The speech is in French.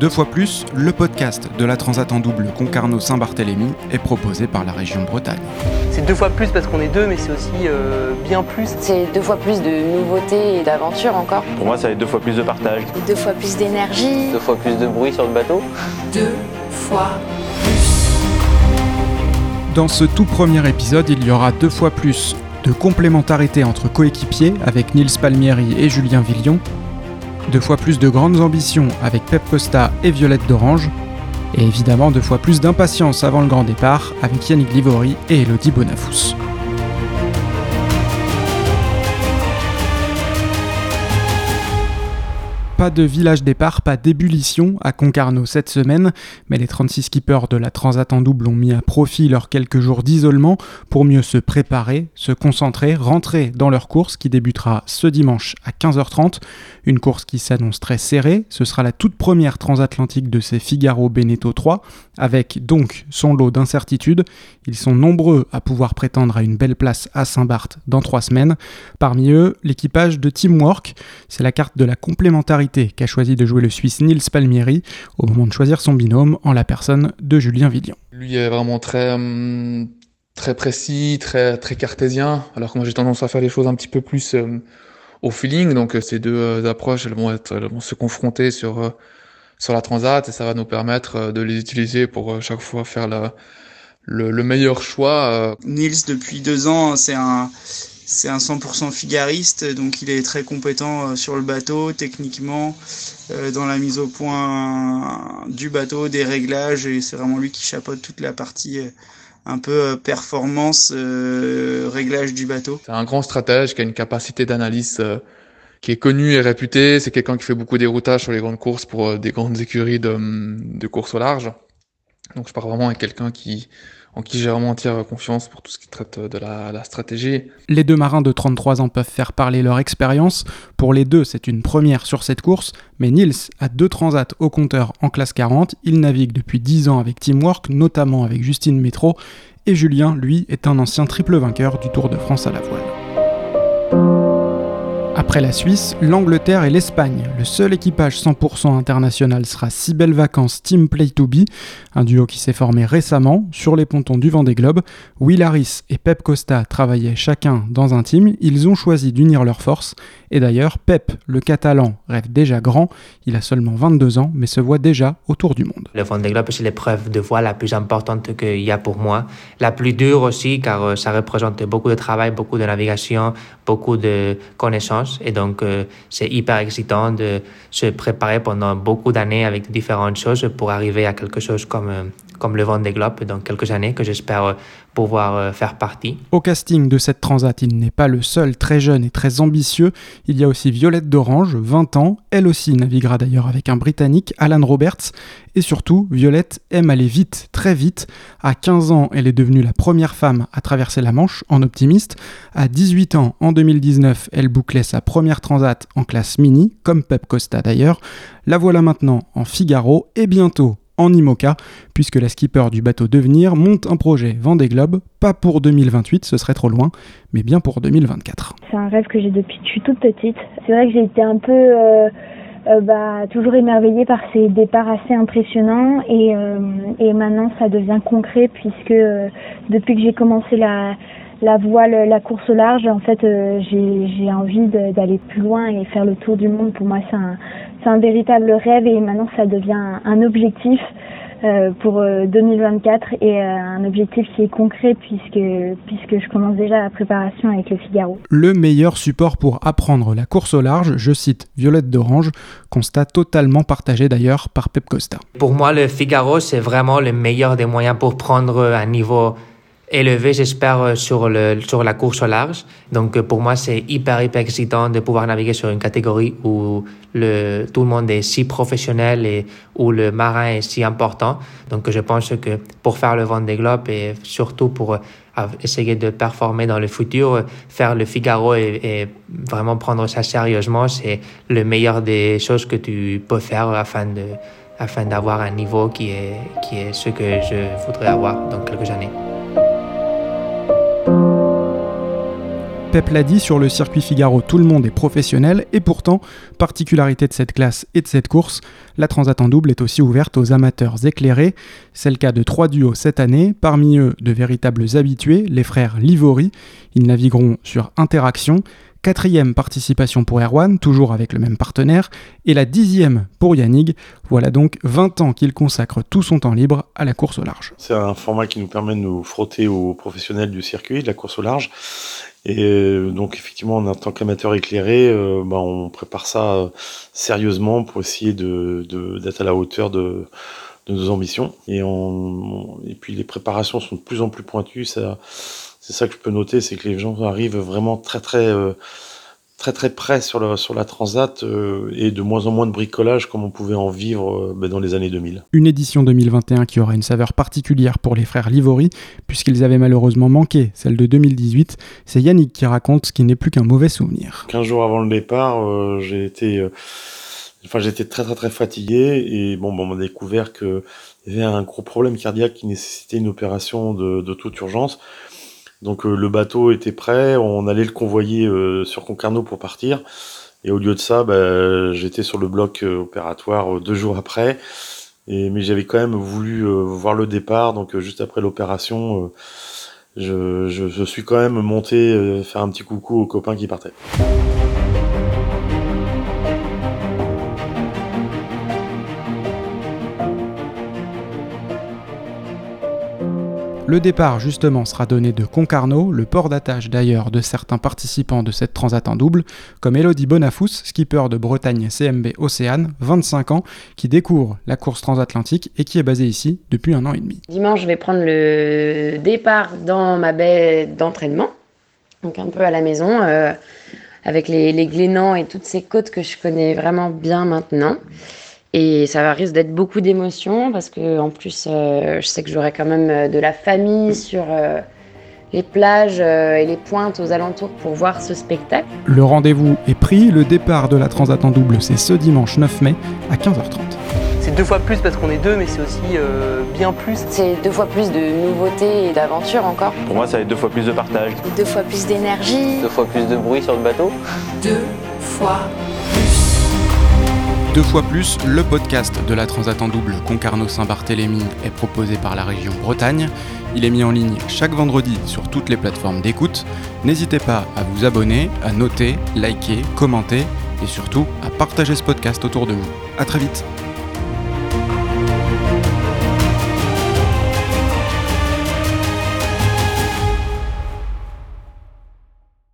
Deux fois plus, le podcast de la Transat en double Concarneau-Saint-Barthélemy est proposé par la région Bretagne. C'est deux fois plus parce qu'on est deux, mais c'est aussi euh, bien plus. C'est deux fois plus de nouveautés et d'aventures encore. Pour moi, ça va être deux fois plus de partage. Deux fois plus d'énergie. Deux fois plus de bruit sur le bateau. Deux fois plus. Dans ce tout premier épisode, il y aura deux fois plus de complémentarité entre coéquipiers avec Nils Palmieri et Julien Villion, deux fois plus de grandes ambitions avec Pep Costa et Violette d'Orange, et évidemment deux fois plus d'impatience avant le grand départ avec Yannick Livori et Elodie Bonafous. Pas de village départ, pas d'ébullition à Concarneau cette semaine, mais les 36 skippers de la Transat en double ont mis à profit leurs quelques jours d'isolement pour mieux se préparer, se concentrer, rentrer dans leur course qui débutera ce dimanche à 15h30. Une course qui s'annonce très serrée, ce sera la toute première transatlantique de ces Figaro Beneteau 3, avec donc son lot d'incertitudes. Ils sont nombreux à pouvoir prétendre à une belle place à Saint-Barth dans trois semaines. Parmi eux, l'équipage de Teamwork, c'est la carte de la complémentarité qu'a choisi de jouer le Suisse Nils Palmieri au moment de choisir son binôme en la personne de Julien Villian. Lui est vraiment très, hum, très précis, très, très cartésien, alors que moi j'ai tendance à faire les choses un petit peu plus hum, au feeling. Donc euh, ces deux euh, approches, elles vont, être, elles vont se confronter sur, euh, sur la transat et ça va nous permettre de les utiliser pour chaque fois faire la, le, le meilleur choix. Nils, depuis deux ans, c'est un c'est un 100% figariste, donc il est très compétent euh, sur le bateau, techniquement, euh, dans la mise au point du bateau, des réglages, et c'est vraiment lui qui chapeaute toute la partie euh, un peu performance, réglage du bateau. C'est un grand stratège qui a une capacité d'analyse qui est connu et réputé. C'est quelqu'un qui fait beaucoup déroutage sur les grandes courses pour des grandes écuries de, de course au large. Donc je parle vraiment avec quelqu'un qui en qui j'ai vraiment entière confiance pour tout ce qui traite de la, stratégie. Les deux marins de 33 ans peuvent faire parler leur expérience. Pour les deux, c'est une première sur cette course, mais Nils a deux transats au compteur en classe 40. Il navigue depuis 10 ans avec Teamwork, notamment avec Justine Métro, et Julien, lui, est un ancien triple vainqueur du Tour de France à la voile. Après la Suisse, l'Angleterre et l'Espagne. Le seul équipage 100% international sera Belles Vacances Team Play to Be, un duo qui s'est formé récemment sur les pontons du Vendée Globe. Will Harris et Pep Costa travaillaient chacun dans un team, ils ont choisi d'unir leurs forces. Et d'ailleurs, Pep, le catalan, rêve déjà grand, il a seulement 22 ans, mais se voit déjà autour du monde. Le Vendée Globe, c'est l'épreuve de voile la plus importante qu'il y a pour moi. La plus dure aussi, car euh, ça représente beaucoup de travail, beaucoup de navigation, beaucoup de connaissances. Et donc, euh, c'est hyper excitant de se préparer pendant beaucoup d'années avec différentes choses pour arriver à quelque chose comme, euh, comme le Vendée Globe dans quelques années que j'espère euh, pouvoir euh, faire partie. Au casting de cette transat, il n'est pas le seul très jeune et très ambitieux. Il y a aussi Violette d'Orange, 20 ans. Elle aussi naviguera d'ailleurs avec un Britannique, Alan Roberts. Et surtout, Violette aime aller vite, très vite. À 15 ans, elle est devenue la première femme à traverser la Manche en optimiste. À 18 ans, en 2019, elle bouclait sa première transat en classe mini, comme Pep Costa d'ailleurs. La voilà maintenant en Figaro et bientôt en IMOCA, puisque la skipper du bateau Devenir monte un projet Vendée Globe, pas pour 2028, ce serait trop loin, mais bien pour 2024. C'est un rêve que j'ai depuis que je suis toute petite. C'est vrai que j'ai été un peu euh, euh, bah, toujours émerveillée par ces départs assez impressionnants et, euh, et maintenant ça devient concret puisque depuis que j'ai commencé la la voile, la course au large, en fait, j'ai envie d'aller plus loin et faire le tour du monde. Pour moi, c'est un, véritable rêve et maintenant ça devient un objectif euh, pour 2024 euh, et euh, un objectif qui est concret puisque, puisque je commence déjà la préparation avec le Figaro. Le meilleur support pour apprendre la course au large, je cite Violette d'Orange, constat totalement partagé d'ailleurs par Pep Costa. Pour moi, le Figaro, c'est vraiment le meilleur des moyens pour prendre un niveau élevé, j'espère, euh, sur, le, sur la course au large. Donc, euh, pour moi, c'est hyper, hyper excitant de pouvoir naviguer sur une catégorie où le, tout le monde est si professionnel et où le marin est si important. Donc, je pense que pour faire le Vendée Globe et surtout pour euh, essayer de performer dans le futur, faire le Figaro et, et vraiment prendre ça sérieusement, c'est le meilleur des choses que tu peux faire afin de afin d'avoir un niveau qui est, qui est ce que je voudrais avoir dans quelques années. Pep l'a dit, sur le circuit Figaro, tout le monde est professionnel et pourtant, particularité de cette classe et de cette course, la Transat en double est aussi ouverte aux amateurs éclairés. C'est le cas de trois duos cette année, parmi eux de véritables habitués, les frères Livori. Ils navigueront sur Interaction. Quatrième participation pour Erwan, toujours avec le même partenaire, et la dixième pour Yannick. Voilà donc 20 ans qu'il consacre tout son temps libre à la course au large. C'est un format qui nous permet de nous frotter aux professionnels du circuit, de la course au large. Et euh, donc effectivement, en tant qu'amateur éclairé, euh, bah, on prépare ça euh, sérieusement pour essayer de, d'être à la hauteur de, de nos ambitions. Et, on, et puis les préparations sont de plus en plus pointues. C'est ça que je peux noter, c'est que les gens arrivent vraiment très très euh, très très près sur la, sur la transat euh, et de moins en moins de bricolage comme on pouvait en vivre euh, bah, dans les années 2000. Une édition 2021 qui aura une saveur particulière pour les frères Livori puisqu'ils avaient malheureusement manqué celle de 2018. C'est Yannick qui raconte ce qui n'est plus qu'un mauvais souvenir. 15 jours avant le départ, j'ai été enfin j'étais très très très fatigué et bon, bon on m'a découvert qu'il y avait un gros problème cardiaque qui nécessitait une opération de, de toute urgence. Donc euh, le bateau était prêt, on allait le convoyer euh, sur Concarneau pour partir. Et au lieu de ça, bah, j'étais sur le bloc euh, opératoire deux jours après. Et, mais j'avais quand même voulu voir le départ, donc juste après l'opération, je, je, je, suis quand même monté faire un petit coucou aux copains qui partaient. Le départ justement sera donné de Concarneau, le port d'attache d'ailleurs de certains participants de cette transat en double, comme Elodie Bonafous, skipper de Bretagne CMB Océane, 25 ans, qui découvre la course transatlantique et qui est basée ici depuis un an et demi. Dimanche, je vais prendre le départ dans ma baie d'entraînement, donc un peu à la maison, euh, avec les, les Glénans et toutes ces côtes que je connais vraiment bien maintenant. Et ça va risque d'être beaucoup d'émotions parce que en plus, euh, je sais que j'aurai quand même euh, de la famille sur euh, les plages euh, et les pointes aux alentours pour voir ce spectacle. Le rendez-vous est pris. Le départ de la Transat en double, c'est ce dimanche 9 mai à 15h30. C'est deux fois plus parce qu'on est deux, mais c'est aussi euh, bien plus. C'est deux fois plus de nouveautés et d'aventures encore. Pour moi, ça va être deux fois plus de partage. Deux fois plus d'énergie. Deux fois plus de bruit sur le bateau. Deux fois deux fois plus, le podcast de la Transat en double Concarneau-Saint-Barthélemy est proposé par la région Bretagne. Il est mis en ligne chaque vendredi sur toutes les plateformes d'écoute. N'hésitez pas à vous abonner, à noter, liker, commenter et surtout à partager ce podcast autour de vous. A très vite